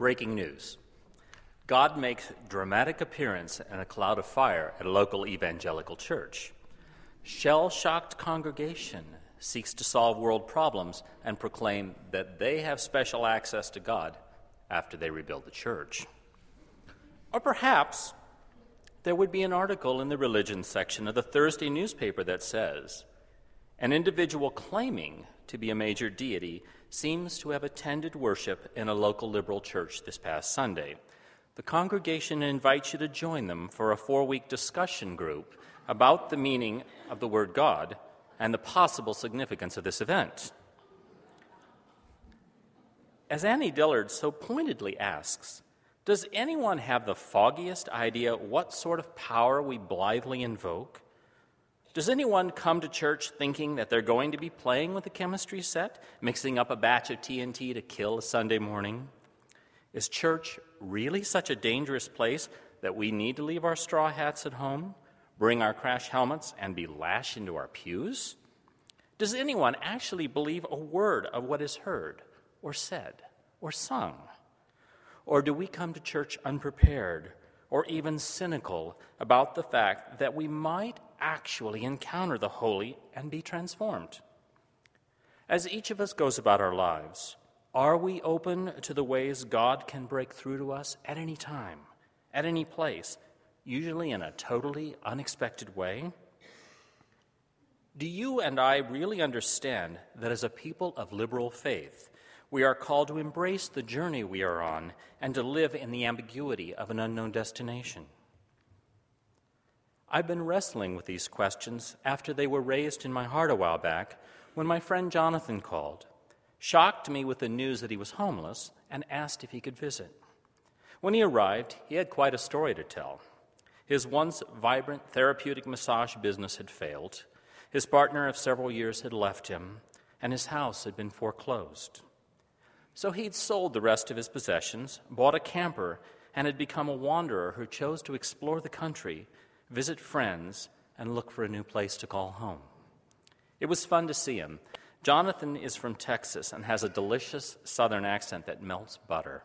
Breaking news God makes dramatic appearance in a cloud of fire at a local evangelical church. Shell shocked congregation seeks to solve world problems and proclaim that they have special access to God after they rebuild the church. Or perhaps there would be an article in the religion section of the Thursday newspaper that says, An individual claiming to be a major deity seems to have attended worship in a local liberal church this past Sunday. The congregation invites you to join them for a four week discussion group about the meaning of the word God and the possible significance of this event. As Annie Dillard so pointedly asks, does anyone have the foggiest idea what sort of power we blithely invoke? Does anyone come to church thinking that they're going to be playing with a chemistry set, mixing up a batch of TNT to kill a Sunday morning? Is church really such a dangerous place that we need to leave our straw hats at home, bring our crash helmets, and be lashed into our pews? Does anyone actually believe a word of what is heard or said or sung? Or do we come to church unprepared or even cynical about the fact that we might actually encounter the holy and be transformed? As each of us goes about our lives, are we open to the ways God can break through to us at any time, at any place, usually in a totally unexpected way? Do you and I really understand that as a people of liberal faith, we are called to embrace the journey we are on and to live in the ambiguity of an unknown destination? I've been wrestling with these questions after they were raised in my heart a while back when my friend Jonathan called shocked me with the news that he was homeless, and asked if he could visit. When he arrived, he had quite a story to tell. His once vibrant therapeutic massage business had failed, his partner of several years had left him, and his house had been foreclosed. So he'd sold the rest of his possessions, bought a camper, and had become a wanderer who chose to explore the country, visit friends, and look for a new place to call home. It was fun to see him, Jonathan is from Texas and has a delicious southern accent that melts butter.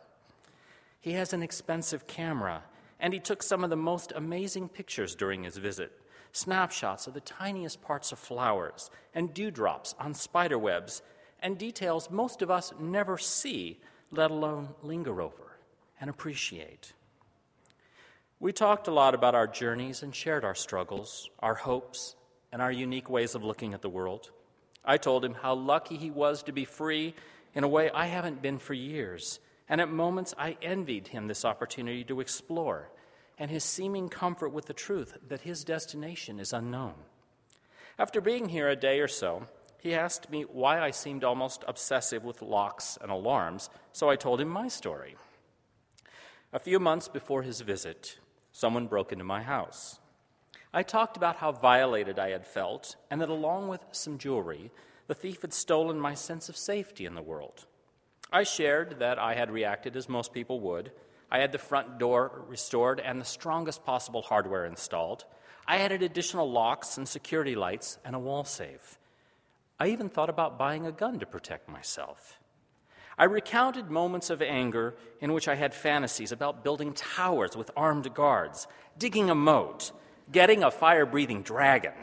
He has an expensive camera, and he took some of the most amazing pictures during his visit snapshots of the tiniest parts of flowers and dewdrops on spider webs, and details most of us never see, let alone linger over and appreciate. We talked a lot about our journeys and shared our struggles, our hopes, and our unique ways of looking at the world. I told him how lucky he was to be free in a way I haven't been for years. And at moments, I envied him this opportunity to explore and his seeming comfort with the truth that his destination is unknown. After being here a day or so, he asked me why I seemed almost obsessive with locks and alarms, so I told him my story. A few months before his visit, someone broke into my house. I talked about how violated I had felt, and that along with some jewelry, the thief had stolen my sense of safety in the world. I shared that I had reacted as most people would. I had the front door restored and the strongest possible hardware installed. I added additional locks and security lights and a wall safe. I even thought about buying a gun to protect myself. I recounted moments of anger in which I had fantasies about building towers with armed guards, digging a moat, getting a fire breathing dragon,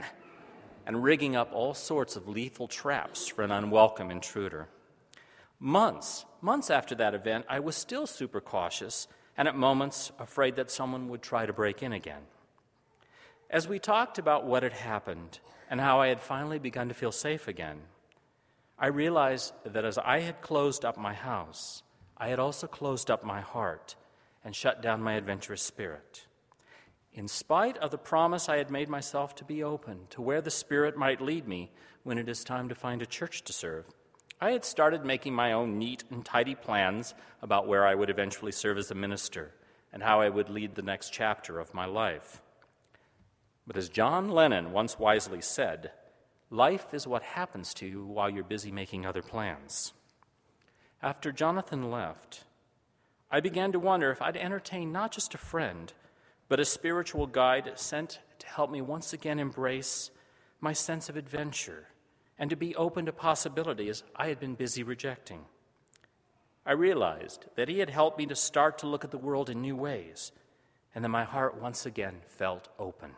and rigging up all sorts of lethal traps for an unwelcome intruder. Months, months after that event, I was still super cautious and at moments afraid that someone would try to break in again. As we talked about what had happened and how I had finally begun to feel safe again, I realized that as I had closed up my house, I had also closed up my heart and shut down my adventurous spirit in spite of the promise I had made myself to be open to where the Spirit might lead me when it is time to find a church to serve. I had started making my own neat and tidy plans about where I would eventually serve as a minister and how I would lead the next chapter of my life. But as John Lennon once wisely said, life is what happens to you while you're busy making other plans. After Jonathan left, I began to wonder if I'd entertain not just a friend but a spiritual guide sent to help me once again embrace my sense of adventure and to be open to possibilities I had been busy rejecting. I realized that he had helped me to start to look at the world in new ways, and that my heart once again felt open.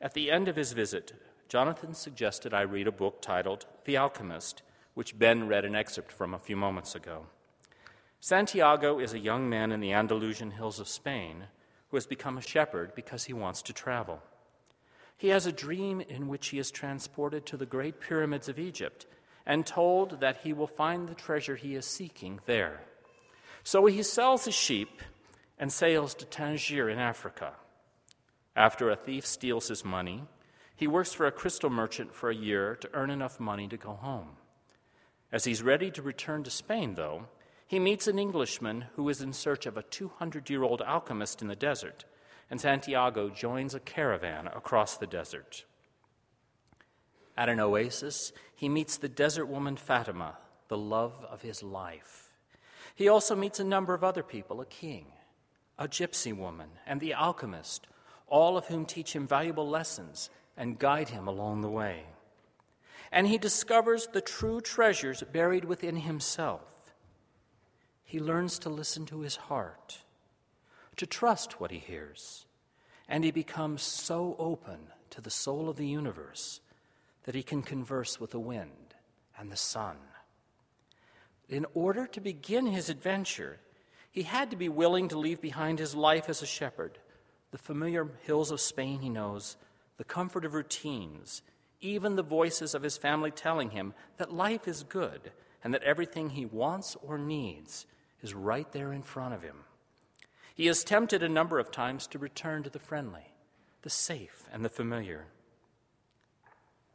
At the end of his visit, Jonathan suggested I read a book titled The Alchemist, which Ben read an excerpt from a few moments ago. Santiago is a young man in the Andalusian hills of Spain who has become a shepherd because he wants to travel. He has a dream in which he is transported to the great pyramids of Egypt and told that he will find the treasure he is seeking there. So he sells his sheep and sails to Tangier in Africa. After a thief steals his money, he works for a crystal merchant for a year to earn enough money to go home. As he's ready to return to Spain, though, he meets an Englishman who is in search of a 200 year old alchemist in the desert, and Santiago joins a caravan across the desert. At an oasis, he meets the desert woman Fatima, the love of his life. He also meets a number of other people a king, a gypsy woman, and the alchemist, all of whom teach him valuable lessons and guide him along the way. And he discovers the true treasures buried within himself. He learns to listen to his heart, to trust what he hears, and he becomes so open to the soul of the universe that he can converse with the wind and the sun. In order to begin his adventure, he had to be willing to leave behind his life as a shepherd, the familiar hills of Spain he knows, the comfort of routines, even the voices of his family telling him that life is good and that everything he wants or needs is right there in front of him. He is tempted a number of times to return to the friendly, the safe, and the familiar.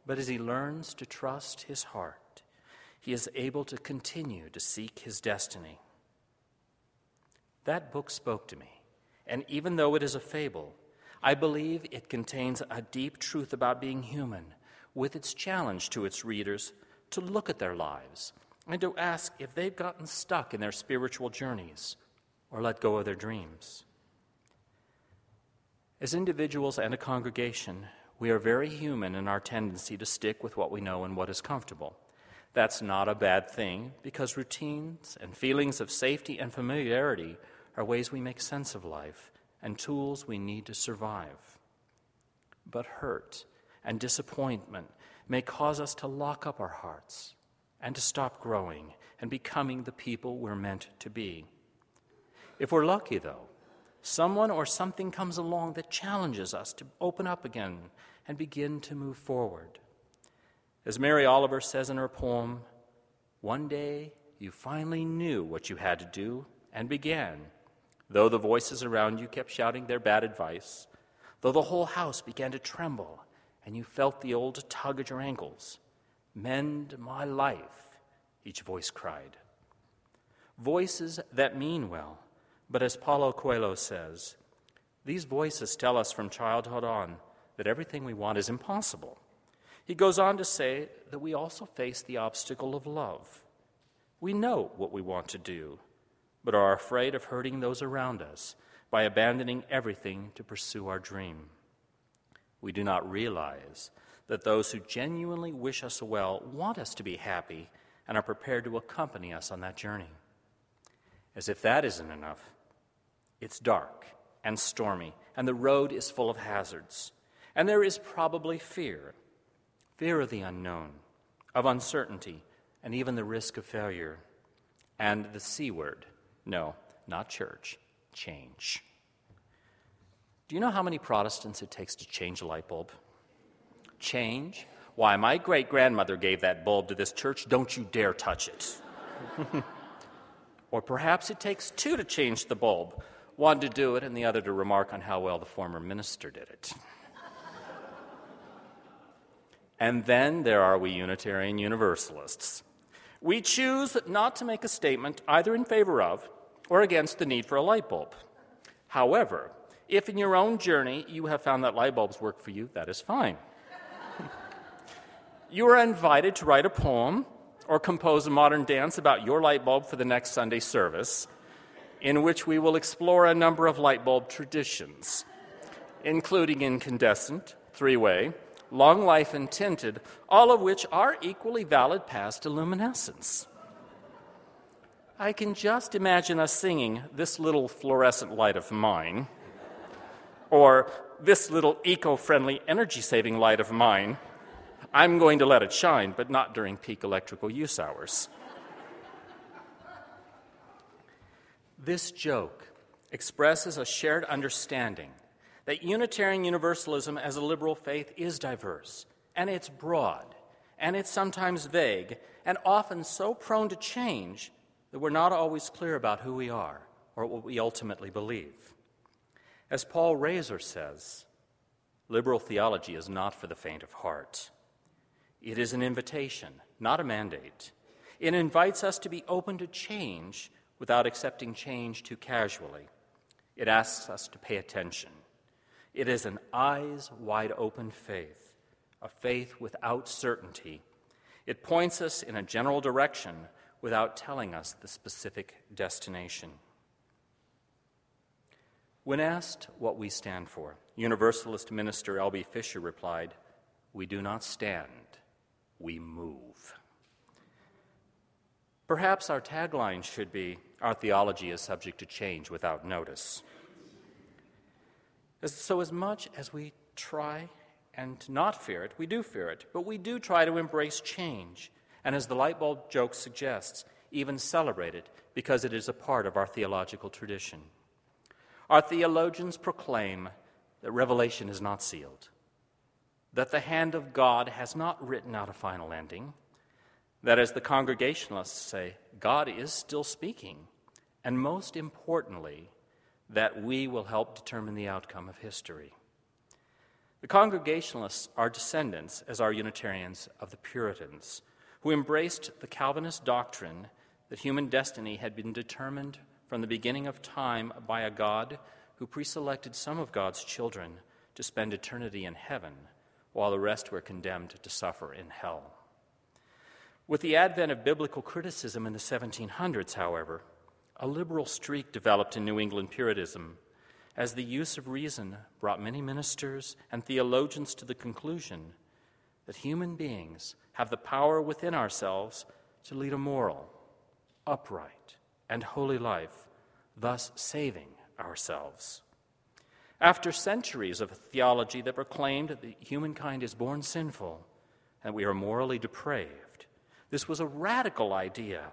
But as he learns to trust his heart, he is able to continue to seek his destiny. That book spoke to me, and even though it is a fable, I believe it contains a deep truth about being human, with its challenge to its readers to look at their lives and to ask if they've gotten stuck in their spiritual journeys or let go of their dreams. As individuals and a congregation, we are very human in our tendency to stick with what we know and what is comfortable. That's not a bad thing because routines and feelings of safety and familiarity are ways we make sense of life and tools we need to survive. But hurt and disappointment may cause us to lock up our hearts and to stop growing and becoming the people we're meant to be. If we're lucky, though, someone or something comes along that challenges us to open up again and begin to move forward. As Mary Oliver says in her poem, one day you finally knew what you had to do and began, though the voices around you kept shouting their bad advice, though the whole house began to tremble and you felt the old tug at your ankles. Mend my life, each voice cried. Voices that mean well, but as Paulo Coelho says, these voices tell us from childhood on that everything we want is impossible. He goes on to say that we also face the obstacle of love. We know what we want to do, but are afraid of hurting those around us by abandoning everything to pursue our dream. We do not realize that those who genuinely wish us well want us to be happy and are prepared to accompany us on that journey. As if that isn't enough, it's dark and stormy, and the road is full of hazards. And there is probably fear fear of the unknown, of uncertainty, and even the risk of failure. And the C word no, not church, change. Do you know how many Protestants it takes to change a light bulb? Change? Why, my great grandmother gave that bulb to this church. Don't you dare touch it. or perhaps it takes two to change the bulb one to do it and the other to remark on how well the former minister did it. And then there are we Unitarian Universalists. We choose not to make a statement either in favor of or against the need for a light bulb. However, if in your own journey you have found that light bulbs work for you, that is fine. you are invited to write a poem or compose a modern dance about your light bulb for the next Sunday service, in which we will explore a number of light bulb traditions, including incandescent, three way, long life and tinted, all of which are equally valid past to luminescence. I can just imagine us singing This Little Fluorescent Light of Mine, or This Little Eco Friendly Energy Saving Light of Mine. I'm going to let it shine, but not during peak electrical use hours. this joke expresses a shared understanding that Unitarian Universalism as a liberal faith is diverse, and it's broad, and it's sometimes vague, and often so prone to change that we're not always clear about who we are or what we ultimately believe. As Paul Rasor says, liberal theology is not for the faint of heart. It is an invitation, not a mandate. It invites us to be open to change without accepting change too casually. It asks us to pay attention. It is an eyes wide open faith, a faith without certainty. It points us in a general direction without telling us the specific destination. When asked what we stand for, Universalist minister L.B. Fisher replied, We do not stand, we move. Perhaps our tagline should be Our theology is subject to change without notice. So, as much as we try and not fear it, we do fear it, but we do try to embrace change, and as the light bulb joke suggests, even celebrate it because it is a part of our theological tradition. Our theologians proclaim that revelation is not sealed, that the hand of God has not written out a final ending, that, as the Congregationalists say, God is still speaking, and most importantly, that we will help determine the outcome of history. The Congregationalists are descendants, as are Unitarians, of the Puritans, who embraced the Calvinist doctrine that human destiny had been determined from the beginning of time by a God who preselected some of God's children to spend eternity in heaven, while the rest were condemned to suffer in hell. With the advent of biblical criticism in the 1700s, however, a liberal streak developed in New England Puritanism as the use of reason brought many ministers and theologians to the conclusion that human beings have the power within ourselves to lead a moral, upright, and holy life, thus saving ourselves. After centuries of theology that proclaimed that humankind is born sinful and we are morally depraved, this was a radical idea,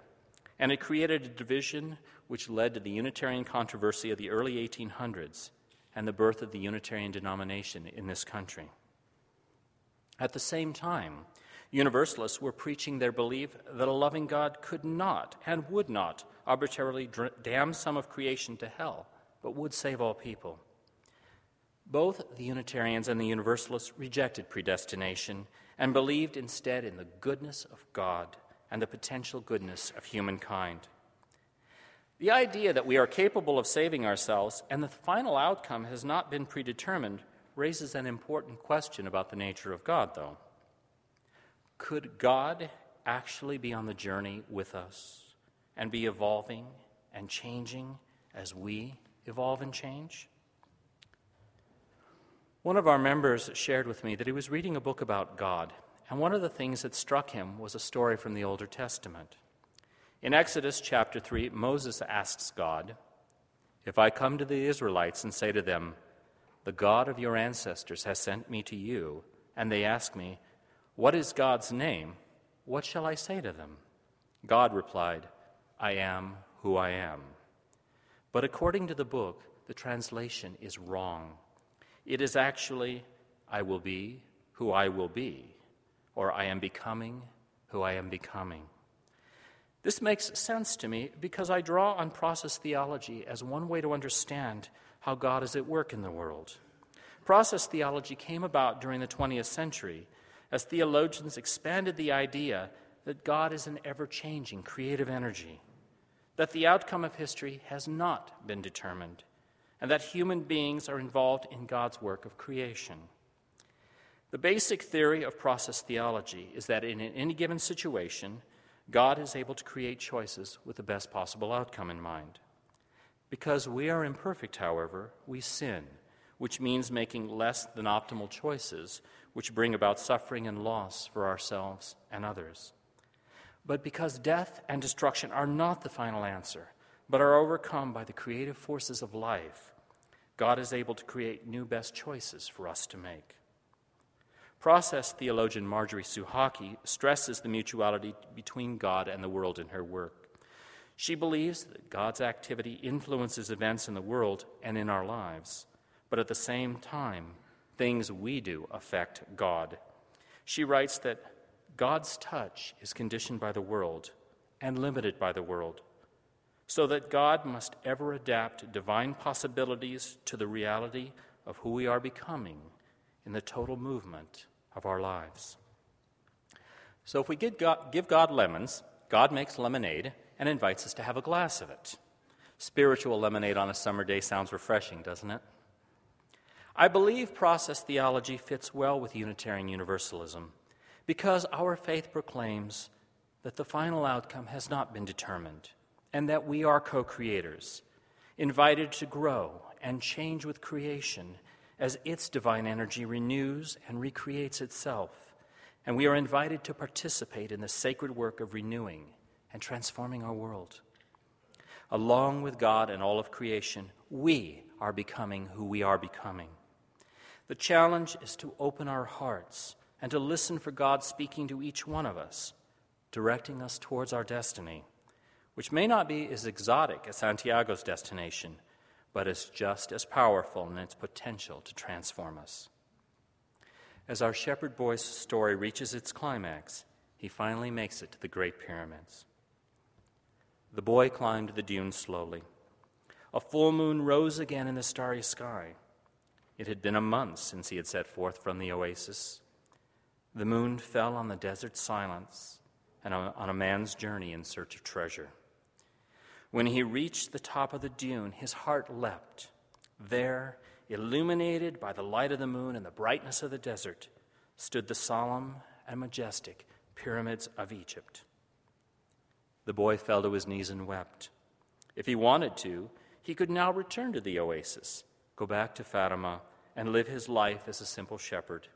and it created a division which led to the Unitarian controversy of the early 1800s and the birth of the Unitarian denomination in this country. At the same time, Universalists were preaching their belief that a loving God could not and would not arbitrarily damn some of creation to hell, but would save all people. Both the Unitarians and the Universalists rejected predestination and believed instead in the goodness of God and the potential goodness of humankind. The idea that we are capable of saving ourselves and the final outcome has not been predetermined raises an important question about the nature of God, though. Could God actually be on the journey with us and be evolving and changing as we evolve and change? One of our members shared with me that he was reading a book about God, and one of the things that struck him was a story from the Older Testament. In Exodus chapter 3, Moses asks God, If I come to the Israelites and say to them, The God of your ancestors has sent me to you, and they ask me, What is God's name? What shall I say to them? God replied, I am who I am. But according to the book, the translation is wrong. It is actually, I will be who I will be, or I am becoming who I am becoming. This makes sense to me because I draw on process theology as one way to understand how God is at work in the world. Process theology came about during the 20th century as theologians expanded the idea that God is an ever changing creative energy, that the outcome of history has not been determined, and that human beings are involved in God's work of creation. The basic theory of process theology is that in any given situation, God is able to create choices with the best possible outcome in mind. Because we are imperfect, however, we sin, which means making less than optimal choices, which bring about suffering and loss for ourselves and others. but because death and destruction are not the final answer, but are overcome by the creative forces of life, God is able to create new best choices for us to make. Process theologian Marjorie Suchocki stresses the mutuality between God and the world in her work. She believes that God's activity influences events in the world and in our lives, but at the same time, things we do affect God. She writes that God's touch is conditioned by the world and limited by the world, so that God must ever adapt divine possibilities to the reality of who we are becoming in the total movement of our lives. So, if we give God, lemons, God makes lemonade and invites us to have a glass of it. Spiritual lemonade on a summer day sounds refreshing, doesn't it? I believe process theology fits well with Unitarian Universalism because our faith proclaims that the final outcome has not been determined and that we are co creators, invited to grow and change with creation as its divine energy renews and recreates itself. And we are invited to participate in the sacred work of renewing and transforming our world. Along with God and all of creation, we are becoming who we are becoming. The challenge is to open our hearts and to listen for God speaking to each one of us, directing us towards our destiny, which may not be as exotic as Santiago's destination but is just as powerful in its potential to transform us. As our shepherd boy's story reaches its climax, he finally makes it to the Great Pyramids. The boy climbed the dune slowly. A full moon rose again in the starry sky. It had been a month since he had set forth from the oasis. The moon fell on the desert silence and on a man's journey in search of treasure. When he reached the top of the dune, his heart leapt. There, illuminated by the light of the moon and the brightness of the desert, stood the solemn and majestic pyramids of Egypt. The boy fell to his knees and wept. If he wanted to, he could now return to the oasis, go back to Fatima, and live his life as a simple shepherd.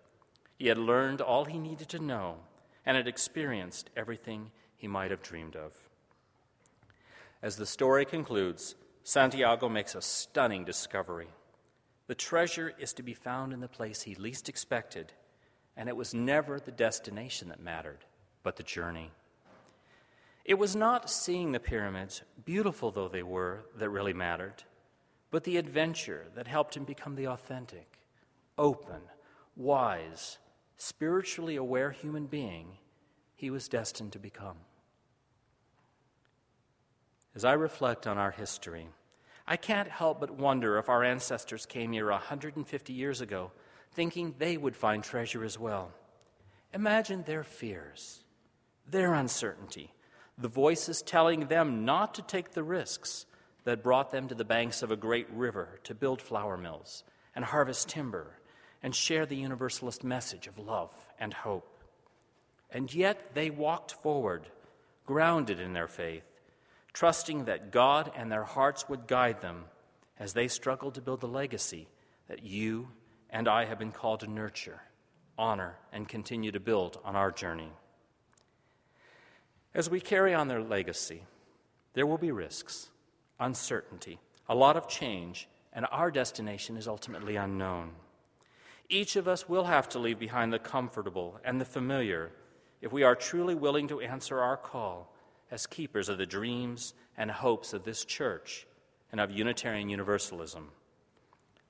He had learned all he needed to know and had experienced everything he might have dreamed of. As the story concludes, Santiago makes a stunning discovery. The treasure is to be found in the place he least expected, and it was never the destination that mattered, but the journey. It was not seeing the pyramids, beautiful though they were, that really mattered, but the adventure that helped him become the authentic, open, wise, spiritually aware human being he was destined to become. As I reflect on our history, I can't help but wonder if our ancestors came here 150 years ago thinking they would find treasure as well. Imagine their fears, their uncertainty, the voices telling them not to take the risks that brought them to the banks of a great river to build flour mills and harvest timber and share the universalist message of love and hope. And yet they walked forward, grounded in their faith, trusting that God and their hearts would guide them as they struggled to build the legacy that you and I have been called to nurture, honor, and continue to build on our journey. As we carry on their legacy, there will be risks, uncertainty, a lot of change, and our destination is ultimately unknown. Each of us will have to leave behind the comfortable and the familiar if we are truly willing to answer our call as keepers of the dreams and hopes of this church and of Unitarian Universalism.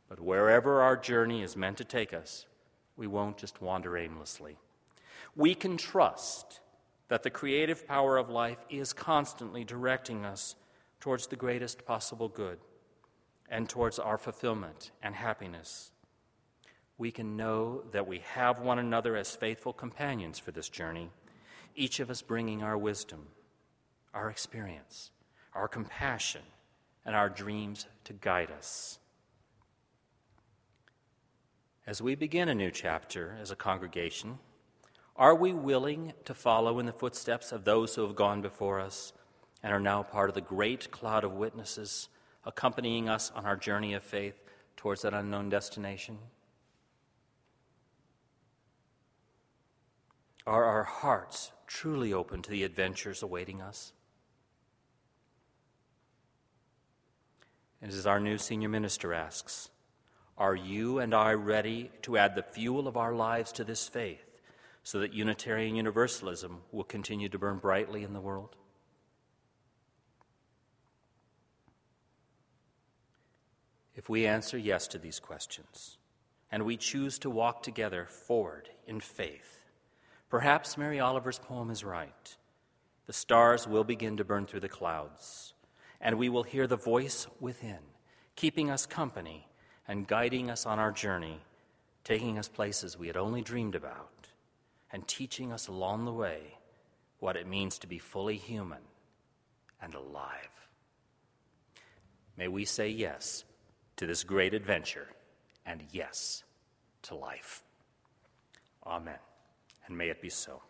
But wherever our journey is meant to take us, we won't just wander aimlessly. We can trust that the creative power of life is constantly directing us towards the greatest possible good and towards our fulfillment and happiness. We can know that we have one another as faithful companions for this journey, each of us bringing our wisdom our experience, our compassion, and our dreams to guide us. As we begin a new chapter as a congregation, are we willing to follow in the footsteps of those who have gone before us and are now part of the great cloud of witnesses accompanying us on our journey of faith towards that unknown destination? Are our hearts truly open to the adventures awaiting us? And as our new senior minister asks, are you and I ready to add the fuel of our lives to this faith so that Unitarian Universalism will continue to burn brightly in the world? If we answer yes to these questions, and we choose to walk together forward in faith, perhaps Mary Oliver's poem is right. The stars will begin to burn through the clouds, and we will hear the voice within, keeping us company and guiding us on our journey, taking us places we had only dreamed about, and teaching us along the way what it means to be fully human and alive. May we say yes to this great adventure and yes to life. Amen. And may it be so.